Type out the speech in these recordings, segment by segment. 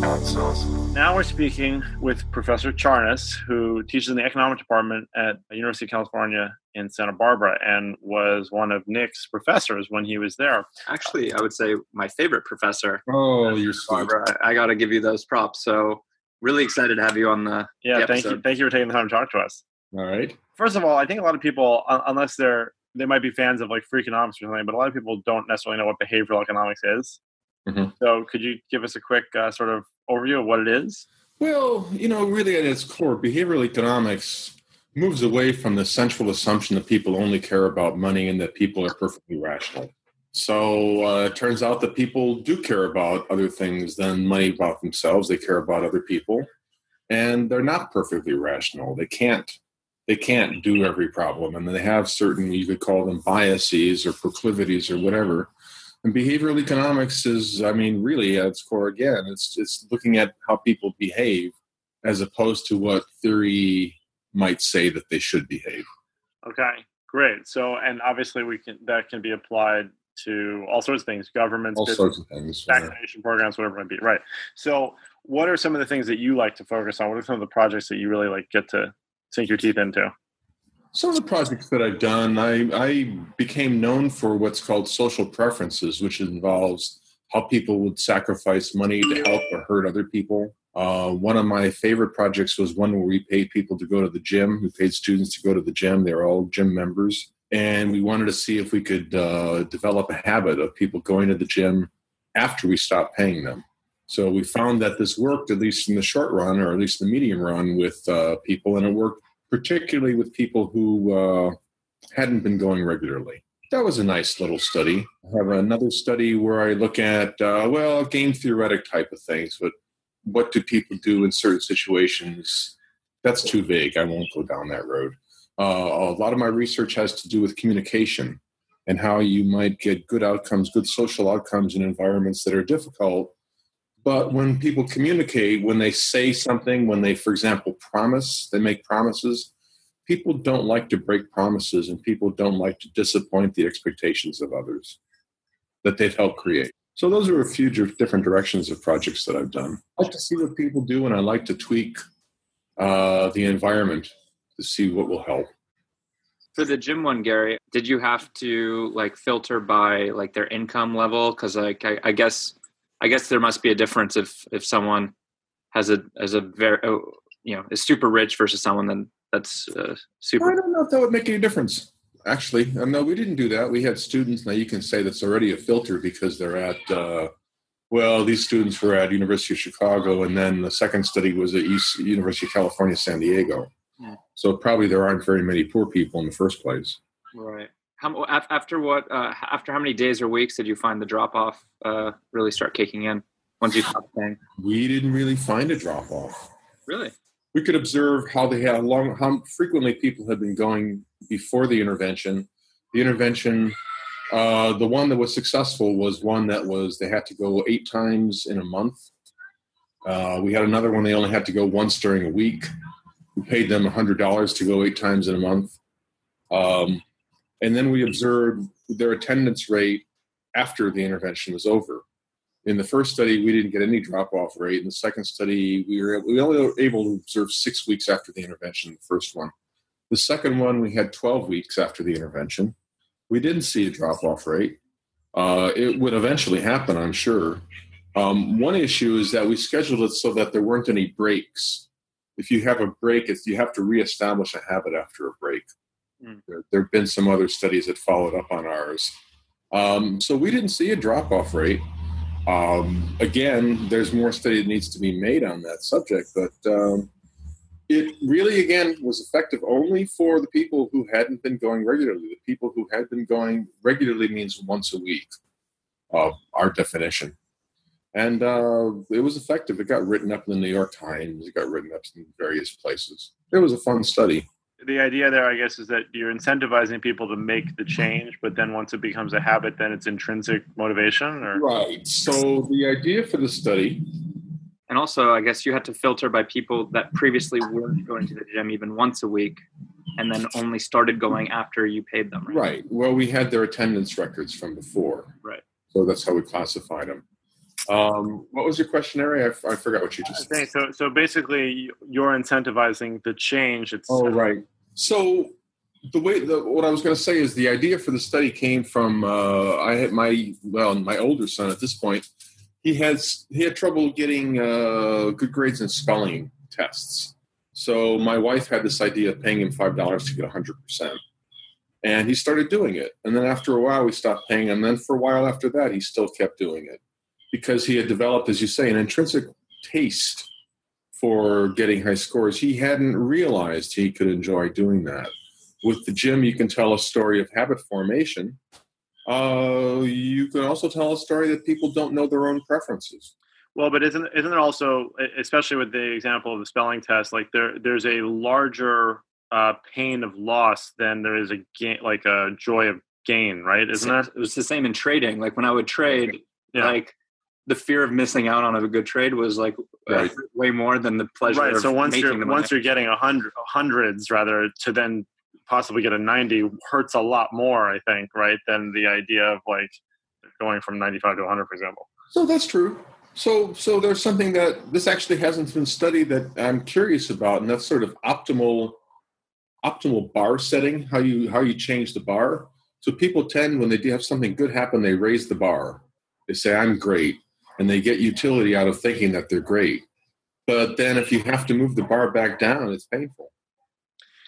Now we're speaking with Professor Charness, who teaches in the economic department at the University of California in Santa Barbara and was one of Nick's professors when he was there. Actually, I would say my favorite professor. Oh, you're sweet. Barbara. I got to give you those props. So really excited to have you on the Yeah, the thank you. Thank you for taking the time to talk to us. All right. First of all, I think a lot of people, unless they're they might be fans of like Freakonomics or something, but a lot of people don't necessarily know what behavioral economics is. Mhm. So, could you give us a quick uh, sort of overview of what it is? Well, you know, really at its core, behavioral economics moves away from the central assumption that people only care about money and that people are perfectly rational. So uh, it turns out that people do care about other things than money about themselves. They care about other people, and they're not perfectly rational. They can't. They can't do every problem, and they have certain you could call them biases or proclivities or whatever. And behavioral economics is, I mean, really at its core, again, it's it's looking at how people behave as opposed to what theory might say that they should behave. Okay, great. So, and obviously, we can that can be applied to all sorts of things, governments, All business, sorts of things. Vaccination programs, whatever it might be. Right. So, what are some of the things that you like to focus on? What are some of the projects that you really like get to sink your teeth into? Some of the projects that I've done, I, I became known for what's called social preferences, which involves how people would sacrifice money to help or hurt other people. Uh, one of my favorite projects was one where we paid people to go to the gym. We paid students to go to the gym. They were all gym members. And we wanted to see if we could uh, develop a habit of people going to the gym after we stopped paying them. So we found that this worked, at least in the short run, or at least the medium run, with uh, people, and it worked particularly with people who uh, hadn't been going regularly. That was a nice little study. I have another study where I look at, uh, well, game theoretic type of things, but what do people do in certain situations? That's too vague. I won't go down that road. Uh, a lot of my research has to do with communication and how you might get good outcomes, good social outcomes in environments that are difficult. But when people communicate, when they say something, when they, for example, promise, they make promises, people don't like to break promises and people don't like to disappoint the expectations of others that they've helped create. So those are a few different directions of projects that I've done. I like to see what people do and I like to tweak uh, the environment to see what will help. For the gym one, Gary, did you have to like filter by like their income level? Because like I, I guess I guess there must be a difference if if someone has a has a very oh, you know is super rich versus someone then that's uh, I don't know if that would make any difference. Actually, uh, no, we didn't do that. We had students. Now you can say that's already a filter because they're at. Uh, well, these students were at University of Chicago, and then the second study was at East University of California, San Diego. Yeah. So probably there aren't very many poor people in the first place. Right. How after what uh, after how many days or weeks did you find the drop off uh, really start kicking in once you stopped paying? We didn't really find a drop off. Really? we could observe how they had long how frequently people had been going before the intervention the intervention uh, the one that was successful was one that was they had to go eight times in a month uh, we had another one they only had to go once during a week we paid them $100 to go eight times in a month um, and then we observed their attendance rate after the intervention was over in the first study, we didn't get any drop off rate. In the second study, we were we only able to observe six weeks after the intervention. The first one, the second one, we had 12 weeks after the intervention. We didn't see a drop off rate. Uh, it would eventually happen, I'm sure. Um, one issue is that we scheduled it so that there weren't any breaks. If you have a break, you have to reestablish a habit after a break. Mm. There, there have been some other studies that followed up on ours. Um, so we didn't see a drop off rate. Um, again, there's more study that needs to be made on that subject, but um, it really, again, was effective only for the people who hadn't been going regularly. The people who had been going regularly means once a week, uh, our definition. And uh, it was effective. It got written up in the New York Times, it got written up in various places. It was a fun study. The idea there, I guess, is that you're incentivizing people to make the change, but then once it becomes a habit, then it's intrinsic motivation. Or Right. So the idea for the study And also, I guess you had to filter by people that previously weren't going to the gym even once a week, and then only started going after you paid them. Right. Right. Well, we had their attendance records from before. Right. So that's how we classified them. Um, what was your question? I, I forgot what you just said. so so basically, you're incentivizing the change. It's Oh, right. So the way the, what I was going to say is the idea for the study came from uh, I had my well my older son at this point he has he had trouble getting uh, good grades in spelling tests. So my wife had this idea of paying him five dollars to get hundred percent, and he started doing it. And then after a while, we stopped paying him. And then for a while after that, he still kept doing it because he had developed, as you say, an intrinsic taste for getting high scores. He hadn't realized he could enjoy doing that. With the gym, you can tell a story of habit formation. Uh, you can also tell a story that people don't know their own preferences. Well, but isn't isn't it also, especially with the example of the spelling test, like there there's a larger uh, pain of loss than there is a gain, like a joy of gain, right? Isn't that? It was the same in trading. Like when I would trade, Yeah. like the fear of missing out on a good trade was like uh, Right. way more than the pleasure Right. of So once you're the money. once you're getting a hundred hundreds rather to then possibly get a ninety hurts a lot more, I think, right? Than the idea of like going from ninety five to hundred, for example. So that's true. So so there's something that this actually hasn't been studied that I'm curious about, and that's sort of optimal optimal bar setting. How you how you change the bar. So people tend when they do have something good happen, they raise the bar. They say I'm great, and they get utility out of thinking that they're great. But then if you have to move the bar back down, it's painful.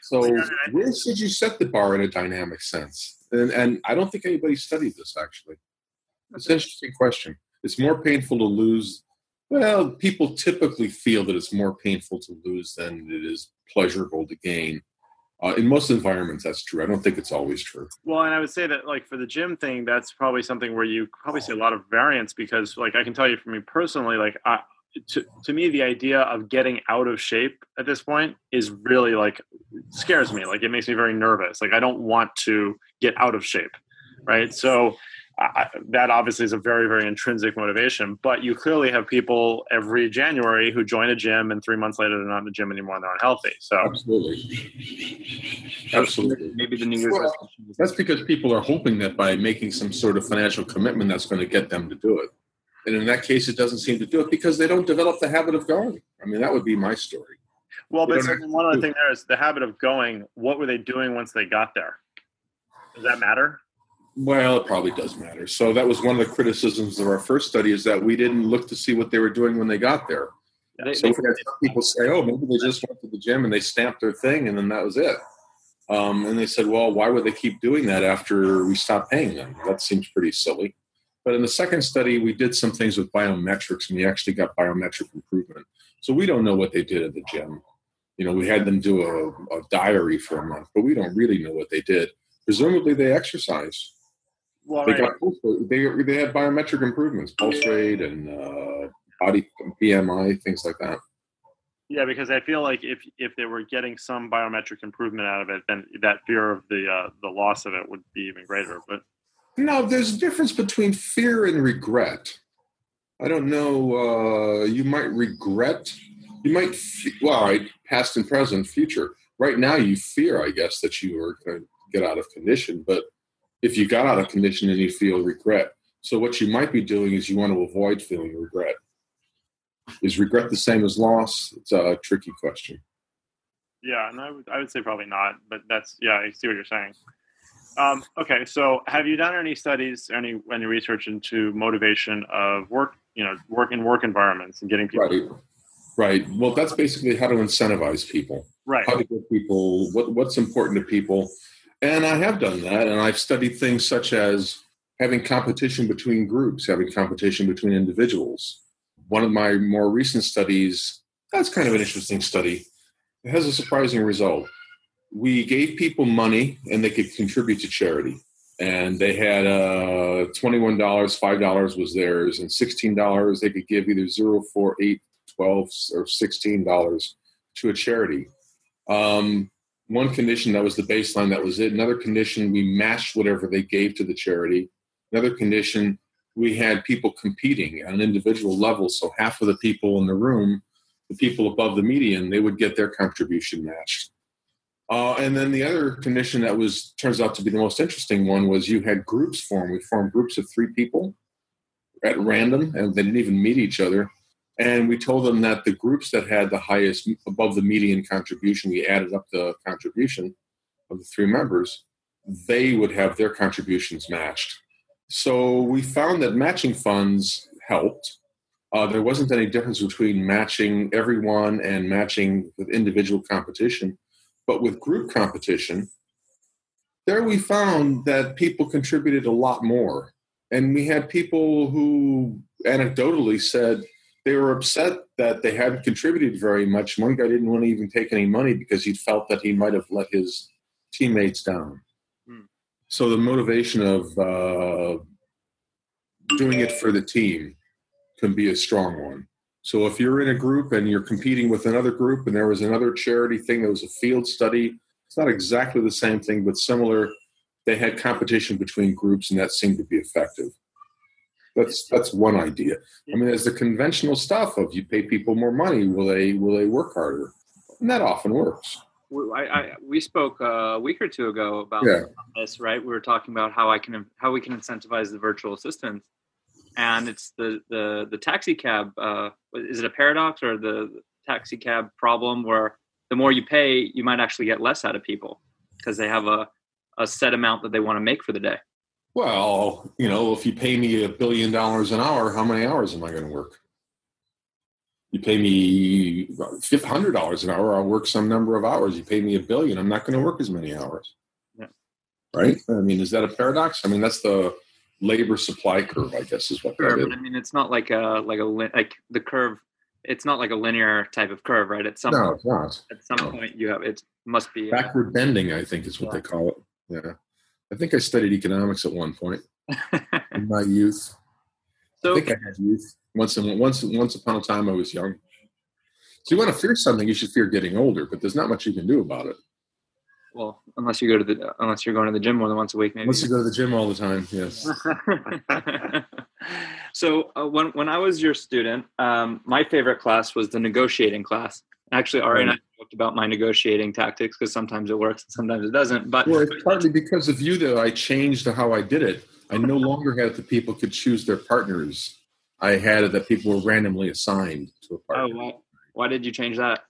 So Well, yeah, I- where should you set the bar in a dynamic sense? And, and I don't think anybody studied this actually. It's an interesting question. It's more painful to lose. Well, people typically feel that it's more painful to lose than it is pleasurable to gain. Uh, in most environments, that's true. I don't think it's always true. Well, and I would say that like for the gym thing, that's probably something where you probably see a lot of variance because like I can tell you for me personally, like I, to, to me, the idea of getting out of shape at this point is really like scares me. Like it makes me very nervous. Like I don't want to get out of shape. Right. So I, that obviously is a very, very intrinsic motivation, but you clearly have people every January who join a gym and three months later they're not in the gym anymore and they're unhealthy. So Absolutely. Absolutely. Maybe the New Year's Well, resolution That's because people are hoping that by making some sort of financial commitment, that's going to get them to do it. And in that case, it doesn't seem to do it because they don't develop the habit of going. I mean, that would be my story. Well, They but so one other thing there is the habit of going. What were they doing once they got there? Does that matter? Well, it probably does matter. So that was one of the criticisms of our first study is that we didn't look to see what they were doing when they got there. They- So they- we had some people say, "Oh, maybe they just went to the gym and they stamped their thing, and then that was it." Um, and they said, "Well, why would they keep doing that after we stopped paying them? That seems pretty silly." But in the second study, we did some things with biometrics, and we actually got biometric improvement. So we don't know what they did at the gym. You know, we had them do a, a diary for a month, but we don't really know what they did. Presumably, they exercised. Well, They right. got they they had biometric improvements, pulse rate and uh, body BMI, things like that. yeah, because I feel like if if they were getting some biometric improvement out of it, then that fear of the uh, the loss of it would be even greater. But No, there's a difference between fear and regret. I don't know. Uh, you might regret. You might. Fe- well, right, past and present, future. Right now, you fear, I guess, that you are going to get out of condition. But if you got out of condition and you feel regret, so what you might be doing is you want to avoid feeling regret. Is regret the same as loss? It's a tricky question. yeah, and I would I would say probably not. But that's yeah, I see what you're saying. Um, okay, so have you done any studies, any any research into motivation of work, you know, work in work environments and getting people Right. Right. Well, that's basically how to incentivize people. right? how to get people what, what's important to people and i have done that and i've studied things such as having competition between groups having competition between individuals. One of my more recent studies that's kind of an interesting study it has a surprising result. We gave people money and they could contribute to charity. And they had uh, $21 $5 was theirs and $16 they could give either 0 4 8 12 or $16 to a charity. Um, one condition that was the baseline, that was it. Another condition, we matched whatever they gave to the charity. Another condition, we had people competing on an individual level. So half of the people in the room, the people above the median, they would get their contribution matched. Uh, and then the other condition that was turns out to be the most interesting one was you had groups form. We formed groups of three people. at random, and they didn't even meet each other. And we told them that the groups that had the highest above the median contribution, we added up the contribution of the three members, they would have their contributions matched. So we found that matching funds helped. Uh, there wasn't any difference between matching everyone and matching with individual competition. But with group competition, there we found that people contributed a lot more. And we had people who anecdotally said they were upset that they hadn't contributed very much. One guy didn't want to even take any money because he felt that he might have let his teammates down. Hmm. So the motivation of uh, doing it for the team can be a strong one. So if you're in a group and you're competing with another group and there was another charity thing that was a field study, it's not exactly the same thing, but similar. They had competition between groups and that seemed to be effective. That's that's one idea. I mean, there's the conventional stuff of you pay people more money, will they will they work harder? And that often works. I, I, we spoke a week or two ago about yeah. this, right? We were talking about how I can how we can incentivize the virtual assistants, and it's the the the taxi cab. Uh, is it a paradox or the taxi cab problem where the more you pay, you might actually get less out of people because they have a a set amount that they want to make for the day. Well, you know, if you pay me a billion dollars an hour, how many hours am I going to work? You pay me hundred dollars an hour, I'll work some number of hours. You pay me a billion, I'm not going to work as many hours. Yeah. Right? I mean, is that a paradox? I mean, that's the labor supply curve, I guess, is what sure, that is. But I mean, it's not like a like a like the curve. It's not like a linear type of curve, right? At some no, point, it's not. At some no. point, you have it must be backward bending. I think is what yeah. they call it. Yeah, I think I studied economics at one point in my youth. So, I think I had youth. Once in, once once upon a time, I was young. So you want to fear something, you should fear getting older, but there's not much you can do about it. Well, unless you go to the unless you're going to the gym more than once a week, maybe. Unless you go to the gym all the time, yes. so uh, when when I was your student, um, my favorite class was the negotiating class. Actually, Ari and I talked about my negotiating tactics because sometimes it works and sometimes it doesn't. But well, it's partly because of you that I changed how I did it. I no longer had that people could choose their partners. I had it that people were randomly assigned to a partner. Oh, why, why did you change that?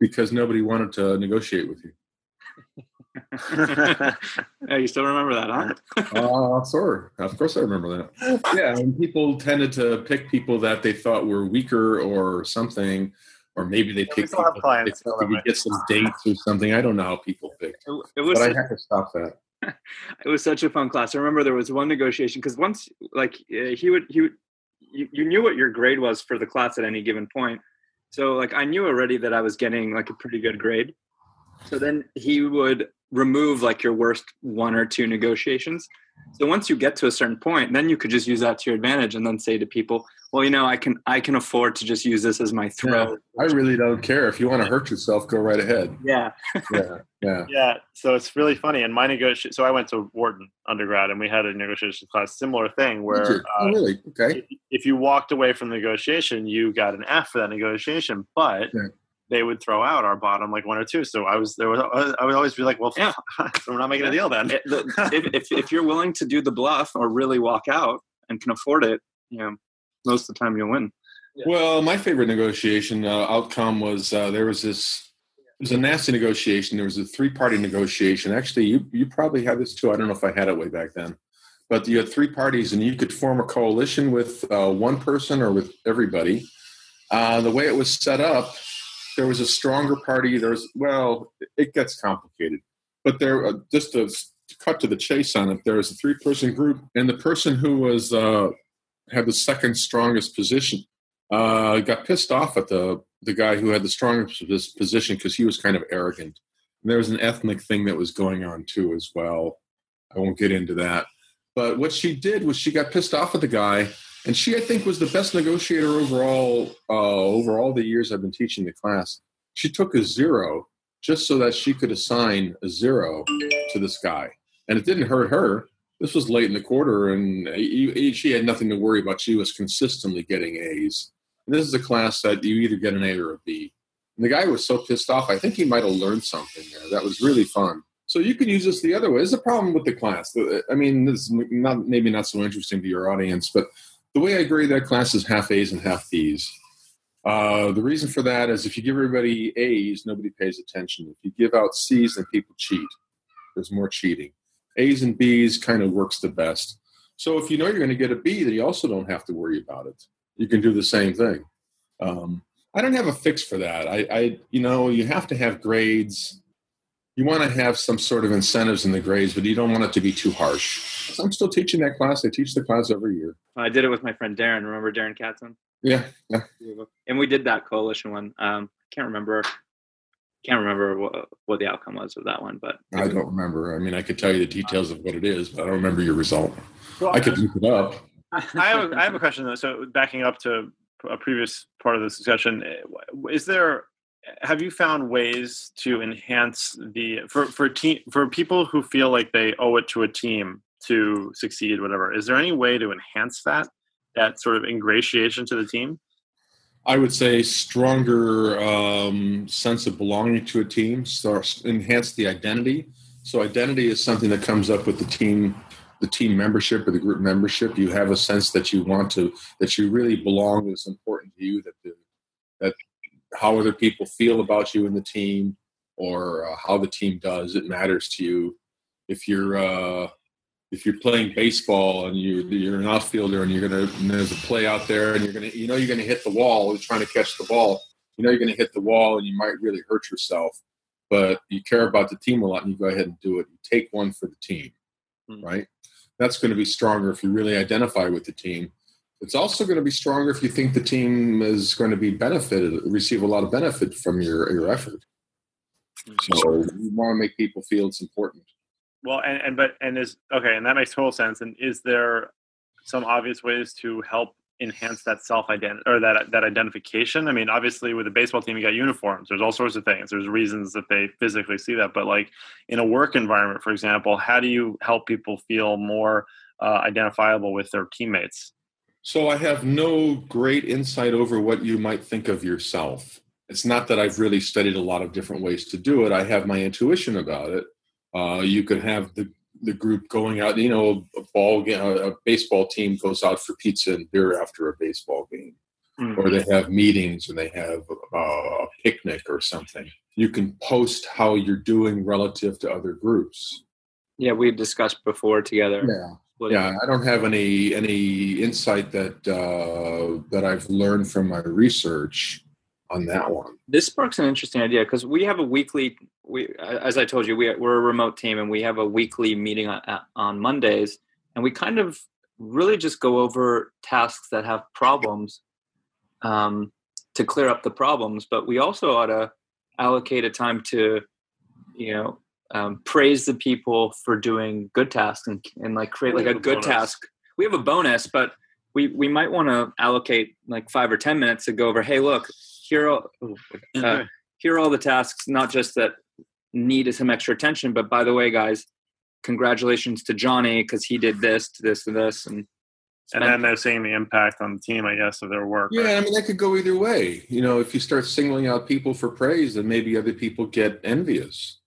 Because nobody wanted to negotiate with you. yeah, you still remember that, huh? uh, sure. Of course, I remember that. Yeah, and people tended to pick people that they thought were weaker or something, or maybe they picked people that they could get some dates or something. I don't know how people pick. It, it was, but I had to stop that. it was such a fun class. I remember there was one negotiation because once, like, uh, he would he would you, you knew what your grade was for the class at any given point. So like I knew already that I was getting like a pretty good grade. So then he would remove like your worst one or two negotiations. So once you get to a certain point, then you could just use that to your advantage and then say to people, well, you know, I can I can afford to just use this as my throw. Yeah, I really don't care. If you want to hurt yourself, go right ahead. Yeah. yeah. Yeah. Yeah. So it's really funny. And my negotiation so I went to Wharton undergrad and we had a negotiation class, similar thing where uh, oh, really? Okay. If, if, you walked away from the negotiation, you got an F for that negotiation. But yeah they would throw out our bottom like one or two. So I was there. Was, I would always be like, well, yeah, we're not making a deal then. if, if, if you're willing to do the bluff or really walk out and can afford it, you know, most of the time you'll win. Yeah. Well, my favorite negotiation uh, outcome was uh, there was this. It was a nasty negotiation. There was a three-party negotiation. Actually, you you probably had this too. I don't know if I had it way back then, but you had three parties, and you could form a coalition with uh, one person or with everybody. Uh, the way it was set up, there was a stronger party. There's well, it gets complicated, but there uh, just to, to, cut to the chase on it. There was a three-person group, and the person who was uh, had the second strongest position uh, got pissed off at the the guy who had the strongest position because he was kind of arrogant. And there was an ethnic thing that was going on too as well. I won't get into that. But what she did was she got pissed off at the guy and she, I think, was the best negotiator overall. Uh, over all the years I've been teaching the class, she took a zero just so that she could assign a zero to this guy, and it didn't hurt her. This was late in the quarter, and she had nothing to worry about. She was consistently getting A's. And this is a class that you either get an A or a B. And the guy was so pissed off. I think he might have learned something there. That was really fun. So you can use this the other way. There's a problem with the class. I mean, this is not maybe not so interesting to your audience, but the way I grade that class is half A's and half B's. Uh, the reason for that is if you give everybody A's, nobody pays attention. If you give out C's, then people cheat. There's more cheating. A's and B's kind of works the best. So if you know you're going to get a B, then you also don't have to worry about it. You can do the same thing. Um, I don't have a fix for that. I, I, you know, you have to have grades. You want to have some sort of incentives in the grades, but you don't want it to be too harsh. So I'm still teaching that class. I teach the class every year. I did it with my friend Darren. Remember Darren Katzen? Yeah, yeah. And we did that coalition one. Um, can't remember. Can't remember what, what the outcome was of that one, but I don't remember. I mean, I could tell you the details of what it is, but I don't remember your result. I could look it up. I have a, I have a question though. So backing up to a previous part of this discussion, is there have you found ways to enhance the for for team for people who feel like they owe it to a team to succeed, whatever? Is there any way to enhance that that sort of ingratiation to the team? I would say stronger um, sense of belonging to a team, so enhance the identity. So identity is something that comes up with the team the team membership or the group membership, you have a sense that you want to that you really belong. It's important to you that the, that how other people feel about you in the team or uh, how the team does. It matters to you. If you're uh, if you're playing baseball and you you're an outfielder and you're gonna and there's a play out there and you're gonna you know you're gonna hit the wall. You're trying to catch the ball. You know you're gonna hit the wall and you might really hurt yourself. But you care about the team a lot and you go ahead and do it. You take one for the team, mm-hmm. right? that's going to be stronger if you really identify with the team. It's also going to be stronger if you think the team is going to be benefited, receive a lot of benefit from your your effort. So you want to make people feel it's important. Well, and, and but and is okay, and that makes total sense. And is there some obvious ways to help enhance that self identity or that that identification? I mean, obviously with a baseball team, you got uniforms. There's all sorts of things. There's reasons that they physically see that. But like in a work environment, for example, how do you help people feel more uh, identifiable with their teammates? So I have no great insight over what you might think of yourself. It's not that I've really studied a lot of different ways to do it. I have my intuition about it. Uh, you could have the the group going out. You know, a ball game, a baseball team goes out for pizza and beer after a baseball game, mm-hmm. or they have meetings and they have uh, a picnic or something. You can post how you're doing relative to other groups. Yeah, we've discussed before together. Yeah. Yeah, I don't have any any insight that uh, that I've learned from my research on that one. This sparks an interesting idea because we have a weekly. We, as I told you, we, we're a remote team and we have a weekly meeting on, on Mondays, and we kind of really just go over tasks that have problems um, to clear up the problems. But we also ought to allocate a time to, you know, um, praise the people for doing good tasks and, and like create like a, a good bonus. task. We have a bonus, but we we might want to allocate like five or ten minutes to go over. Hey, look, here are, uh, here are all the tasks, not just that need some extra attention, but by the way, guys, congratulations to Johnny because he did this, to this, to this, and and then they're seeing the impact on the team, I guess, of their work. Yeah, right? I mean that could go either way. You know, if you start singling out people for praise, then maybe other people get envious.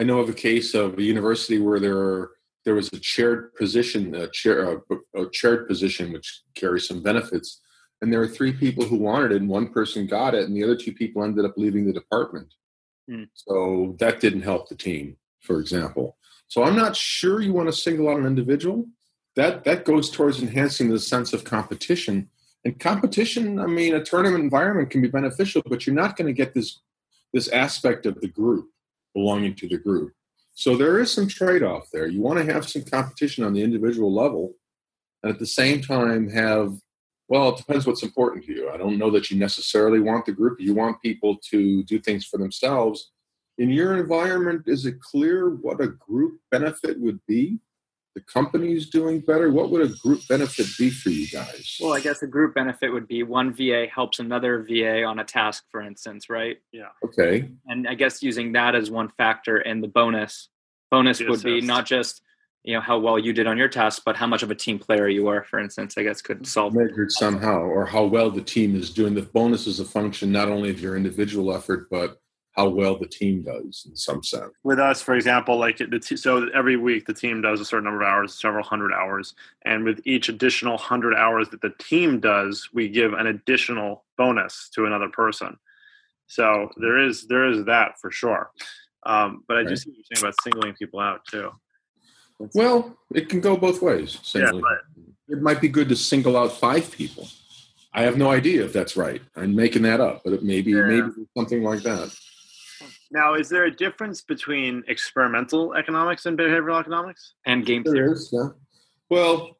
I know of a case of a university where there are, there was a chaired position, a chair, a, a chaired position, which carries some benefits, and there were three people who wanted it and one person got it and the other two people ended up leaving the department. Mm. so that didn't help the team for example. So i'm not sure you want to single out an individual. That that goes towards enhancing the sense of competition. And competition i mean a tournament environment can be beneficial but you're not going to get this this aspect of the group belonging to the group so there is some trade-off there you want to have some competition on the individual level and at the same time have well, it depends what's important to you. I don't know that you necessarily want the group. You want people to do things for themselves. In your environment, is it clear what a group benefit would be? The company's doing better. What would a group benefit be for you guys? Well, I guess a group benefit would be one VA helps another VA on a task, for instance, right? Yeah. Okay. And I guess using that as one factor in the bonus. Bonus would be not just you know how well you did on your task, but how much of a team player you are, for instance, I guess could solve measured somehow, or how well the team is doing. The bonus is a function not only of your individual effort, but how well the team does in some sense. With us, for example, like the t- so every week the team does a certain number of hours, several hundred hours, and with each additional hundred hours that the team does, we give an additional bonus to another person. So there is there is that for sure. Um, but I do see what you're saying about singling people out too. Well, it can go both ways. Singling. Yeah, It might be good to single out five people. I have no idea if that's right. I'm making that up, but it maybe yeah. maybe something like that. Now, is there a difference between experimental economics and behavioral economics and game there theory? Is, yeah. Well,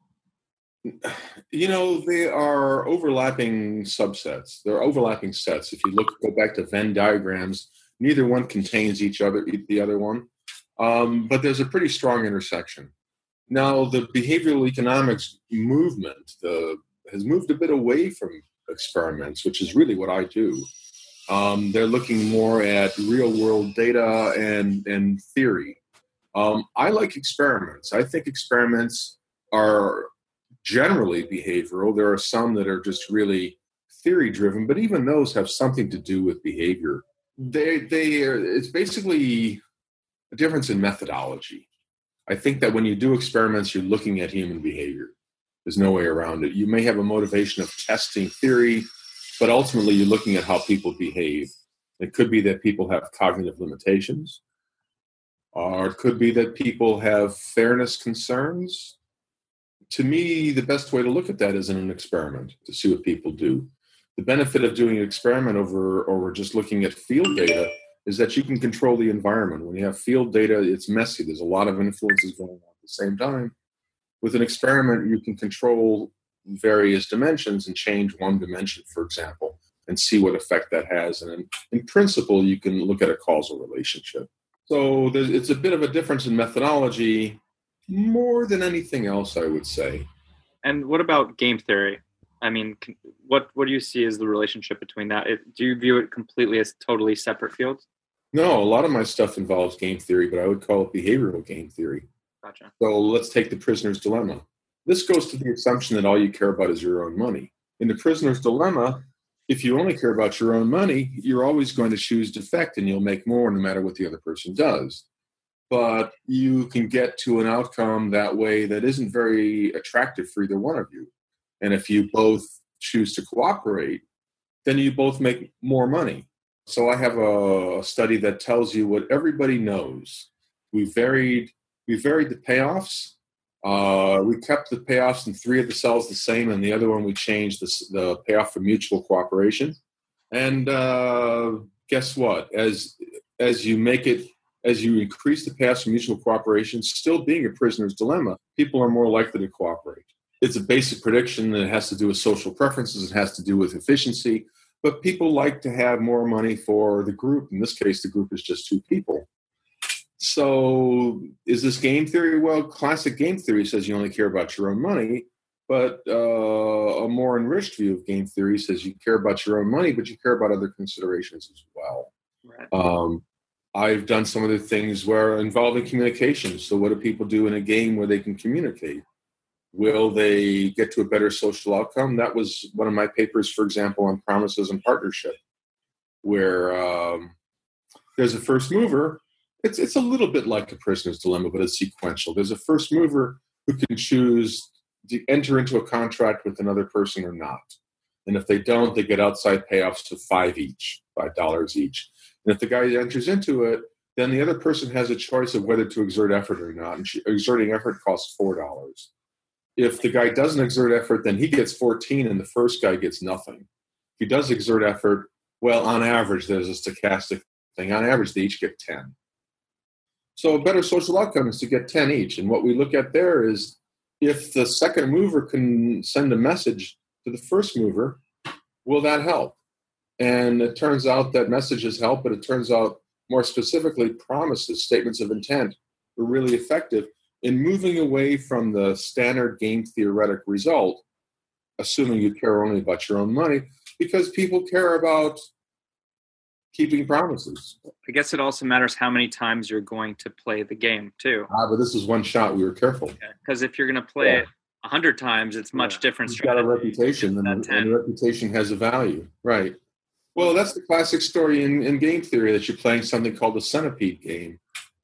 you know, they are overlapping subsets. They're overlapping sets. If you look, go back to Venn diagrams, neither one contains each other, the other one. Um, but there's a pretty strong intersection. Now, the behavioral economics movement the, has moved a bit away from experiments, which is really what I do. Um, they're looking more at real world data and, and theory. Um, I like experiments. I think experiments are generally behavioral. There are some that are just really theory driven, but even those have something to do with behavior. They, they are, it's basically a difference in methodology. I think that when you do experiments, you're looking at human behavior. There's no way around it. You may have a motivation of testing theory but ultimately you're looking at how people behave. It could be that people have cognitive limitations, or it could be that people have fairness concerns. To me, the best way to look at that is in an experiment to see what people do. The benefit of doing an experiment over over just looking at field data is that you can control the environment. When you have field data, it's messy. There's a lot of influences going on at the same time. With an experiment, you can control various dimensions and change one dimension, for example, and see what effect that has. And in, in principle, you can look at a causal relationship. So it's a bit of a difference in methodology more than anything else, I would say. And what about game theory? I mean, what what do you see as the relationship between that? It, do you view it completely as totally separate fields? No, a lot of my stuff involves game theory, but I would call it behavioral game theory. Gotcha. So let's take the prisoner's dilemma. This goes to the assumption that all you care about is your own money. In the prisoner's dilemma, if you only care about your own money, you're always going to choose defect and you'll make more no matter what the other person does. But you can get to an outcome that way that isn't very attractive for either one of you. And if you both choose to cooperate, then you both make more money. So I have a study that tells you what everybody knows. We varied we varied the payoffs uh, we kept the payoffs in three of the cells the same, and the other one we changed the, the payoff for mutual cooperation. And uh, guess what? As as you make it, as you increase the payoffs for mutual cooperation, still being a prisoner's dilemma, people are more likely to cooperate. It's a basic prediction that has to do with social preferences. It has to do with efficiency. But people like to have more money for the group. In this case, the group is just two people. So, is this game theory? Well, classic game theory says you only care about your own money, but uh, a more enriched view of game theory says you care about your own money, but you care about other considerations as well. Right. Um, I've done some of the things where involving communication. So, what do people do in a game where they can communicate? Will they get to a better social outcome? That was one of my papers, for example, on promises and partnership, where um, there's a first mover it's it's a little bit like a prisoner's dilemma, but it's sequential. There's a first mover who can choose to enter into a contract with another person or not. And if they don't, they get outside payoffs to five each, five dollars each. And if the guy enters into it, then the other person has a choice of whether to exert effort or not. And exerting effort costs four dollars. If the guy doesn't exert effort, then he gets 14 and the first guy gets nothing. If he does exert effort, well, on average, there's a stochastic thing. On average, they each get 10. So a better social outcome is to get 10 each. And what we look at there is if the second mover can send a message to the first mover, will that help? And it turns out that messages help, but it turns out more specifically, promises, statements of intent were really effective in moving away from the standard game theoretic result, assuming you care only about your own money, because people care about keeping promises. I guess it also matters how many times you're going to play the game too. Ah, but this is one shot. We were careful because if you're going to play yeah. it a hundred times, it's much yeah. different. You've got a reputation, and, and the reputation has a value, right? Well, that's the classic story in, in game theory that you're playing something called a centipede game,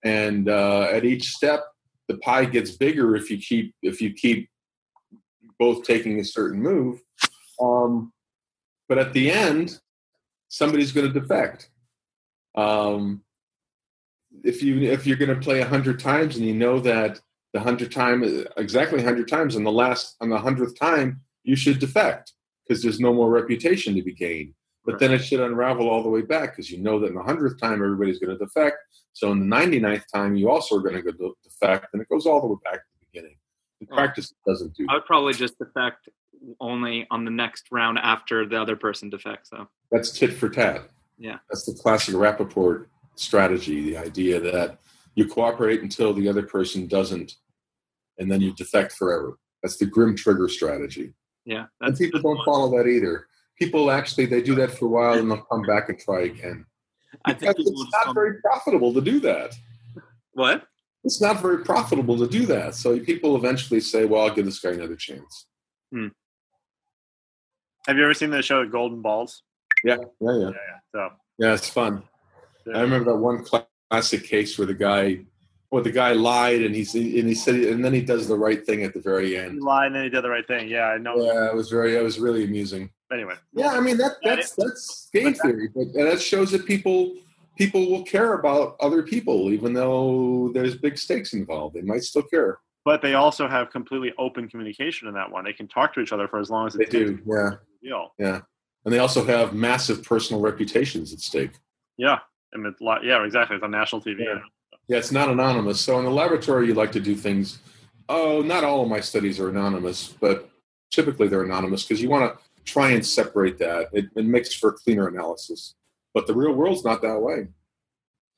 and uh, at each step, the pie gets bigger if you keep if you keep both taking a certain move. Um, but at the end, somebody's going to defect. Um, if you if you're going to play a hundred times and you know that the hundred time exactly hundred times, and the last on the hundredth time you should defect because there's no more reputation to be gained. But Right. then it should unravel all the way back because you know that in the hundredth time everybody's going to defect. So in the 99th time you also are going to go defect, and it goes all the way back to. In practice, it doesn't do. I would probably just defect only on the next round after the other person defects. That's tit for tat. Yeah. That's the classic Rapoport strategy, the idea that you cooperate until the other person doesn't, and then you defect forever. That's the grim trigger strategy. yeah, And people don't follow that either. People actually, they do that for a while and they'll come back and try again. I think it's not very profitable to do that. what? It's not very profitable to do that. So people eventually say, well, I'll give this guy another chance. Hmm. Have you ever seen the show Golden Balls? Yeah, yeah, yeah. Yeah, yeah. So Yeah, it's fun. I remember that one classic case where the guy, well, the guy lied and he's and he said, and then he does the right thing at the very end. he lied and then he did the right thing. Yeah, I know. Yeah, it was very, it was really amusing. Anyway, Yeah, I mean that that's that's game theory, but that shows that people people will care about other people even though there's big stakes involved. They might still care. but they also have completely open communication in that one. They can talk to each other for as long as They do, yeah, Deal. yeah, and they also have massive personal reputations at stake. Yeah, and it's li- yeah, exactly. It's on national TV. Yeah. Yeah, it's not anonymous. So in the laboratory, you like to do things. Oh, not all of my studies are anonymous, but typically they're anonymous because you want to try and separate that. It, it makes for cleaner analysis. But the real world's not that way.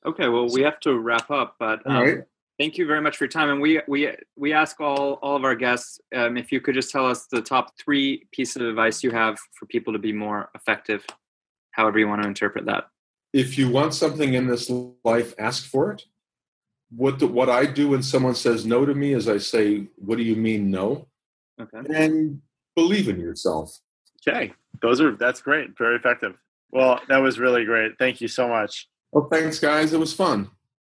Okay, well, we have to wrap up, but um, All right. thank you very much for your time. And we we we ask all all of our guests um, if you could just tell us the top three pieces of advice you have for people to be more effective, however you want to interpret that. If you want something in this life, ask for it. What the, what I do when someone says no to me is I say, "What do you mean no?" Okay. And believe in yourself. Okay, those are that's great. Very effective. Well, that was really great. Thank you so much. Well, thanks, guys. It was fun.